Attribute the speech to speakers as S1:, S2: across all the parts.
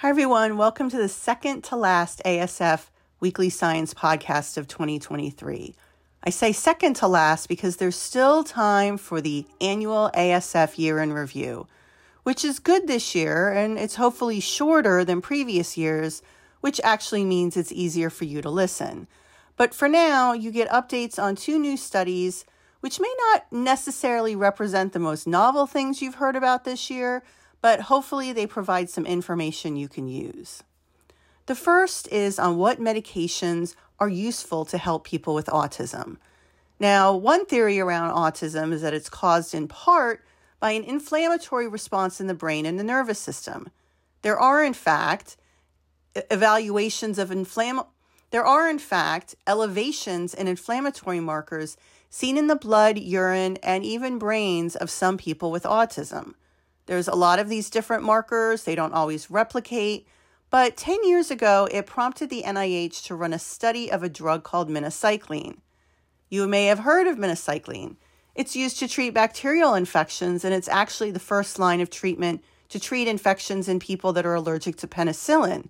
S1: Hi, everyone. Welcome to the second to last ASF Weekly Science podcast of 2023. I say second to last because there's still time for the annual ASF year in review, which is good this year and it's hopefully shorter than previous years, which actually means it's easier for you to listen. But for now, you get updates on two new studies, which may not necessarily represent the most novel things you've heard about this year but hopefully they provide some information you can use. The first is on what medications are useful to help people with autism. Now, one theory around autism is that it's caused in part by an inflammatory response in the brain and the nervous system. There are, in fact, evaluations of inflamm. There are, in fact, elevations in inflammatory markers seen in the blood, urine, and even brains of some people with autism. There's a lot of these different markers, they don't always replicate. But 10 years ago, it prompted the NIH to run a study of a drug called minocycline. You may have heard of minocycline. It's used to treat bacterial infections, and it's actually the first line of treatment to treat infections in people that are allergic to penicillin.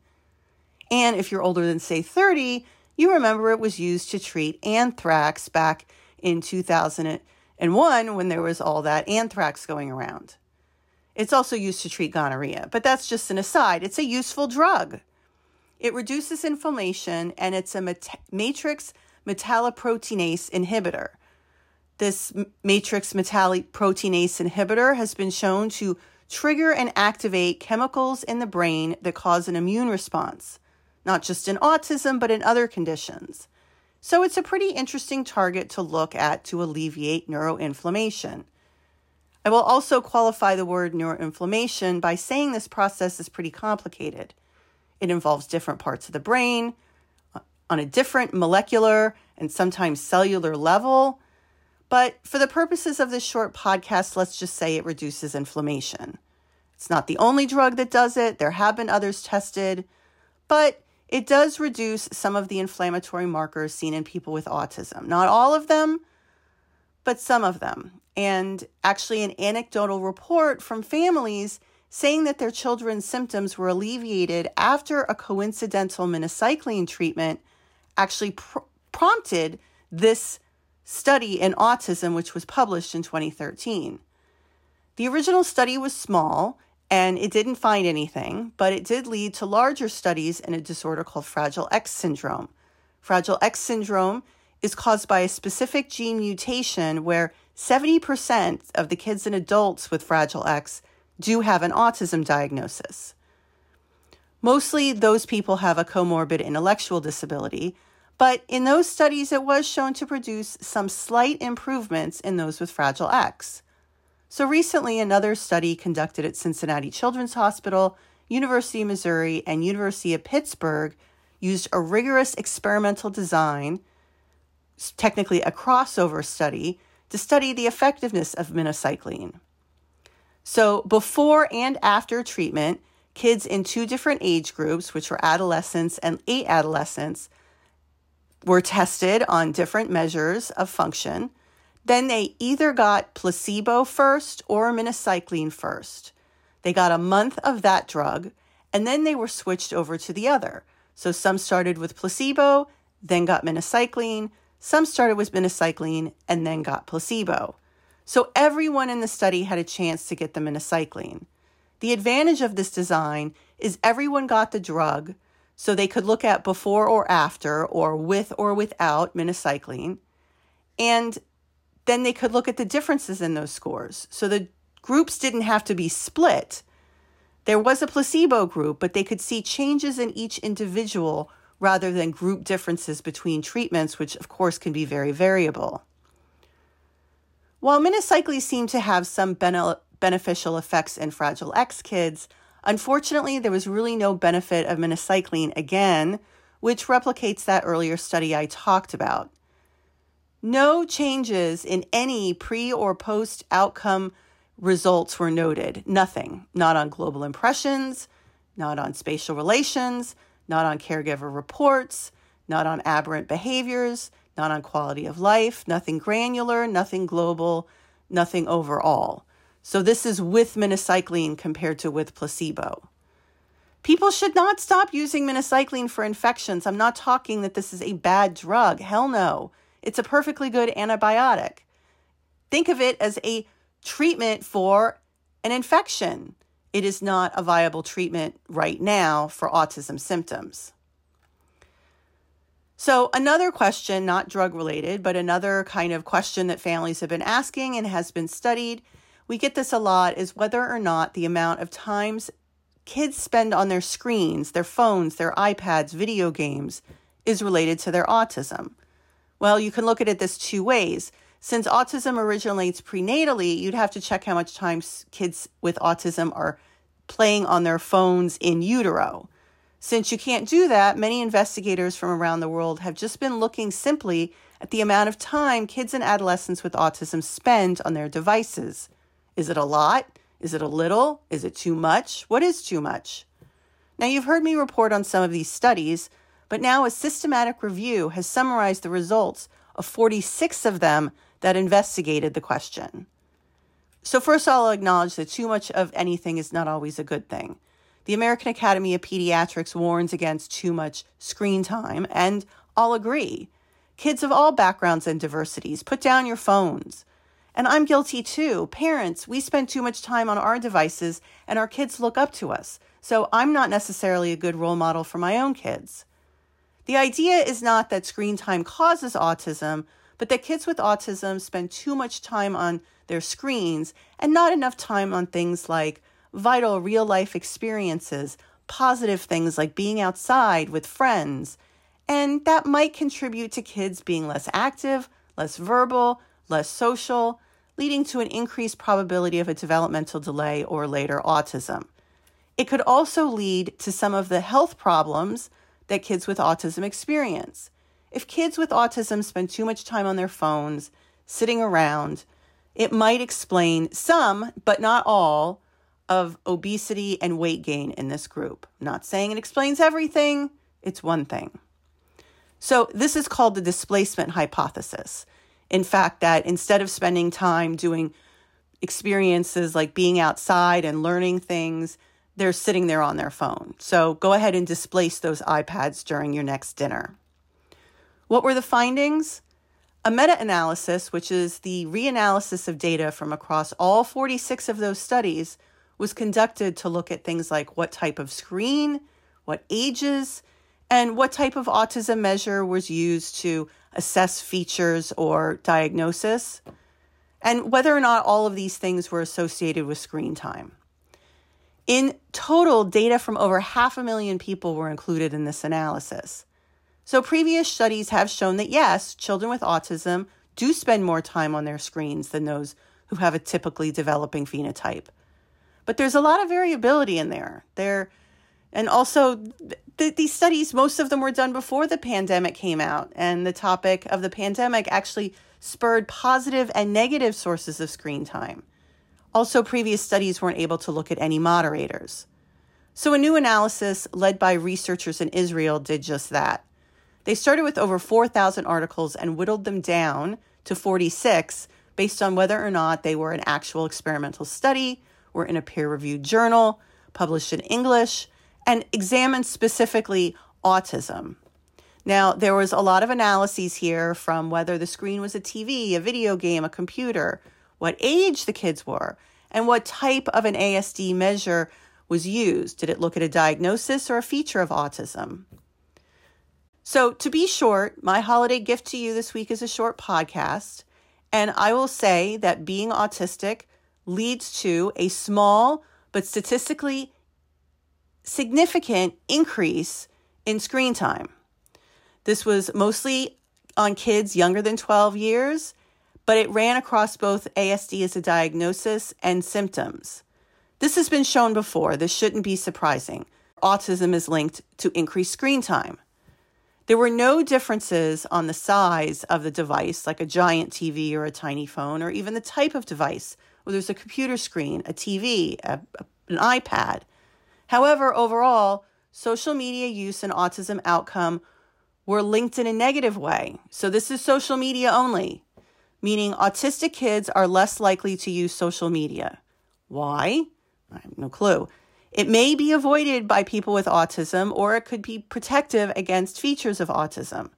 S1: And if you're older than, say, 30, you remember it was used to treat anthrax back in 2001 when there was all that anthrax going around. It's also used to treat gonorrhea, but that's just an aside. It's a useful drug. It reduces inflammation and it's a matrix metalloproteinase inhibitor. This matrix metalloproteinase inhibitor has been shown to trigger and activate chemicals in the brain that cause an immune response, not just in autism, but in other conditions. So it's a pretty interesting target to look at to alleviate neuroinflammation. I will also qualify the word neuroinflammation by saying this process is pretty complicated. It involves different parts of the brain uh, on a different molecular and sometimes cellular level. But for the purposes of this short podcast, let's just say it reduces inflammation. It's not the only drug that does it, there have been others tested, but it does reduce some of the inflammatory markers seen in people with autism. Not all of them, but some of them and actually an anecdotal report from families saying that their children's symptoms were alleviated after a coincidental minocycline treatment actually pr- prompted this study in autism, which was published in 2013. The original study was small and it didn't find anything, but it did lead to larger studies in a disorder called Fragile X syndrome. Fragile X syndrome is caused by a specific gene mutation where 70% of the kids and adults with Fragile X do have an autism diagnosis. Mostly those people have a comorbid intellectual disability, but in those studies, it was shown to produce some slight improvements in those with Fragile X. So recently, another study conducted at Cincinnati Children's Hospital, University of Missouri, and University of Pittsburgh used a rigorous experimental design, technically a crossover study, to study the effectiveness of minocycline. So, before and after treatment, kids in two different age groups, which were adolescents and late adolescents, were tested on different measures of function. Then they either got placebo first or minocycline first. They got a month of that drug, and then they were switched over to the other. So some started with placebo, then got minocycline, some started with minocycline and then got placebo. So everyone in the study had a chance to get the minocycline. The advantage of this design is everyone got the drug, so they could look at before or after, or with or without minocycline. And then they could look at the differences in those scores. So the groups didn't have to be split. There was a placebo group, but they could see changes in each individual rather than group differences between treatments, which of course can be very variable. While minocycline seemed to have some bene- beneficial effects in Fragile X kids, unfortunately, there was really no benefit of minocycline again, which replicates that earlier study I talked about. No changes in any pre or post outcome results were noted. Nothing. Not on global impressions, not on spatial relations, not on caregiver reports, not on aberrant behaviors, not on quality of life, nothing granular, nothing global, nothing overall. So this is with minocycline compared to with placebo. People should not stop using minocycline for infections. I'm not talking that this is a bad drug. Hell no. It's a perfectly good antibiotic. Think of it as a treatment for an infection. It is not a viable treatment right now for autism symptoms. So, another question, not drug related, but another kind of question that families have been asking and has been studied, we get this a lot, is whether or not the amount of times kids spend on their screens, their phones, their iPads, video games, is related to their autism. Well, you can look at it this two ways. Since autism originates prenatally, you'd have to check how much time kids with autism are playing on their phones in utero. Since you can't do that, many investigators from around the world have just been looking simply at the amount of time kids and adolescents with autism spend on their devices. Is it a lot? Is it a little? Is it too much? What is too much? Now, you've heard me report on some of these studies, but now a systematic review has summarized the results of 46 of them that investigated the question. So, first, I'll acknowledge that too much of anything is not always a good thing. The American Academy of Pediatrics warns against too much screen time, and I'll agree. Kids of all backgrounds and diversities, put down your phones. And I'm guilty too. Parents, we spend too much time on our devices and our kids look up to us. So I'm not necessarily a good role model for my own kids. The idea is not that screen time causes autism, but that kids with autism spend too much time on their screens and not enough time on things like vital real life experiences, positive things like being outside with friends. And that might contribute to kids being less active, less verbal, less social, leading to an increased probability of a developmental delay or later autism. It could also lead to some of the health problems that kids with autism experience. If kids with autism spend too much time on their phones, sitting around, it might explain some, but not all, of obesity and weight gain in this group. I'm not saying it explains everything, it's one thing. So, this is called the displacement hypothesis in fact, that instead of spending time doing experiences like being outside and learning things, they're sitting there on their phone. So go ahead and displace those iPads during your next dinner. What were the findings? A meta analysis, which is the reanalysis of data from across all 46 of those studies, was conducted to look at things like what type of screen, what ages, and what type of autism measure was used to assess features or diagnosis, and whether or not all of these things were associated with screen time. In total, data from over half a million people were included in this analysis. So, previous studies have shown that yes, children with autism do spend more time on their screens than those who have a typically developing phenotype. But there's a lot of variability in there. There and also th- these studies, most of them were done before the pandemic came out, and the topic of the pandemic actually spurred positive and negative sources of screen time. Also, previous studies weren't able to look at any moderators. So, a new analysis led by researchers in Israel did just that. They started with over 4,000 articles and whittled them down to 46 based on whether or not they were an actual experimental study, were in a peer reviewed journal, published in English, and examined specifically autism. Now, there was a lot of analyses here from whether the screen was a TV, a video game, a computer, what age the kids were, and what type of an ASD measure was used. Did it look at a diagnosis or a feature of autism? So, to be short, my holiday gift to you this week is a short podcast. And I will say that being autistic leads to a small but statistically significant increase in screen time. This was mostly on kids younger than 12 years, but it ran across both ASD as a diagnosis and symptoms. This has been shown before. This shouldn't be surprising. Autism is linked to increased screen time. There were no differences on the size of the device, like a giant TV or a tiny phone, or even the type of device, whether it's a computer screen, a TV, a, an iPad. However, overall, social media use and autism outcome were linked in a negative way. So this is social media only, meaning autistic kids are less likely to use social media. Why? I have no clue. It may be avoided by people with autism, or it could be protective against features of autism.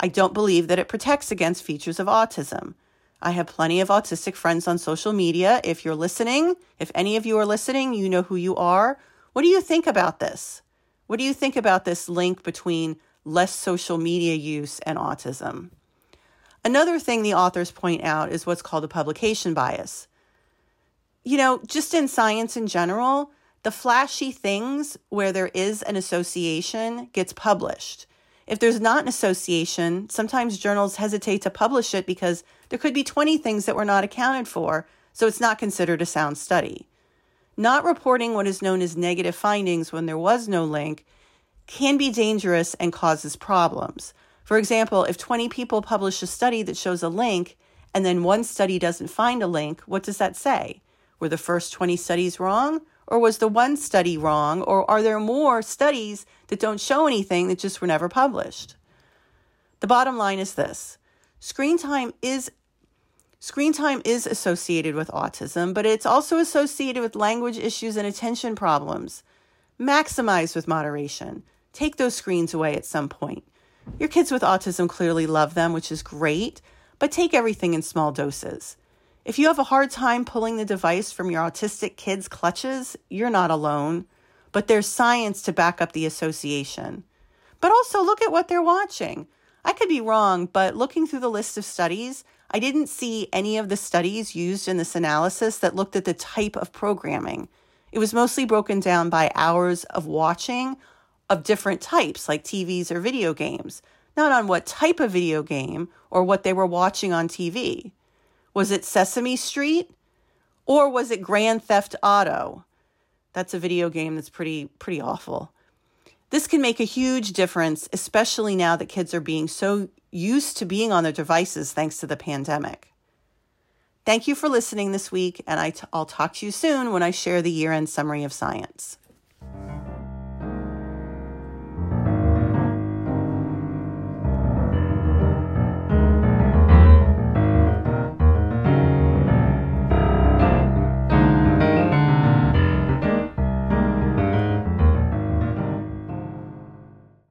S1: I don't believe that it protects against features of autism. I have plenty of autistic friends on social media. If you're listening, if any of you are listening, you know who you are. What do you think about this? What do you think about this link between less social media use and autism? Another thing the authors point out is what's called a publication bias. You know, just in science in general, the flashy things where there is an association gets published. If there's not an association, sometimes journals hesitate to publish it because there could be 20 things that were not accounted for, so it's not considered a sound study. Not reporting what is known as negative findings when there was no link can be dangerous and causes problems. For example, if 20 people publish a study that shows a link and then one study doesn't find a link, what does that say? Were the first 20 studies wrong? Or was the one study wrong? Or are there more studies that don't show anything that just were never published? The bottom line is this screen time is Screen time is associated with autism, but it's also associated with language issues and attention problems. Maximize with moderation. Take those screens away at some point. Your kids with autism clearly love them, which is great, but take everything in small doses. If you have a hard time pulling the device from your autistic kid's clutches, you're not alone, but there's science to back up the association. But also look at what they're watching. I could be wrong, but looking through the list of studies, I didn't see any of the studies used in this analysis that looked at the type of programming. It was mostly broken down by hours of watching of different types, like TVs or video games, not on what type of video game or what they were watching on TV. Was it Sesame Street or was it Grand Theft Auto? That's a video game that's pretty pretty awful. This can make a huge difference, especially now that kids are being so used to being on their devices thanks to the pandemic. Thank you for listening this week, and i t- I'll talk to you soon when I share the year end summary of science.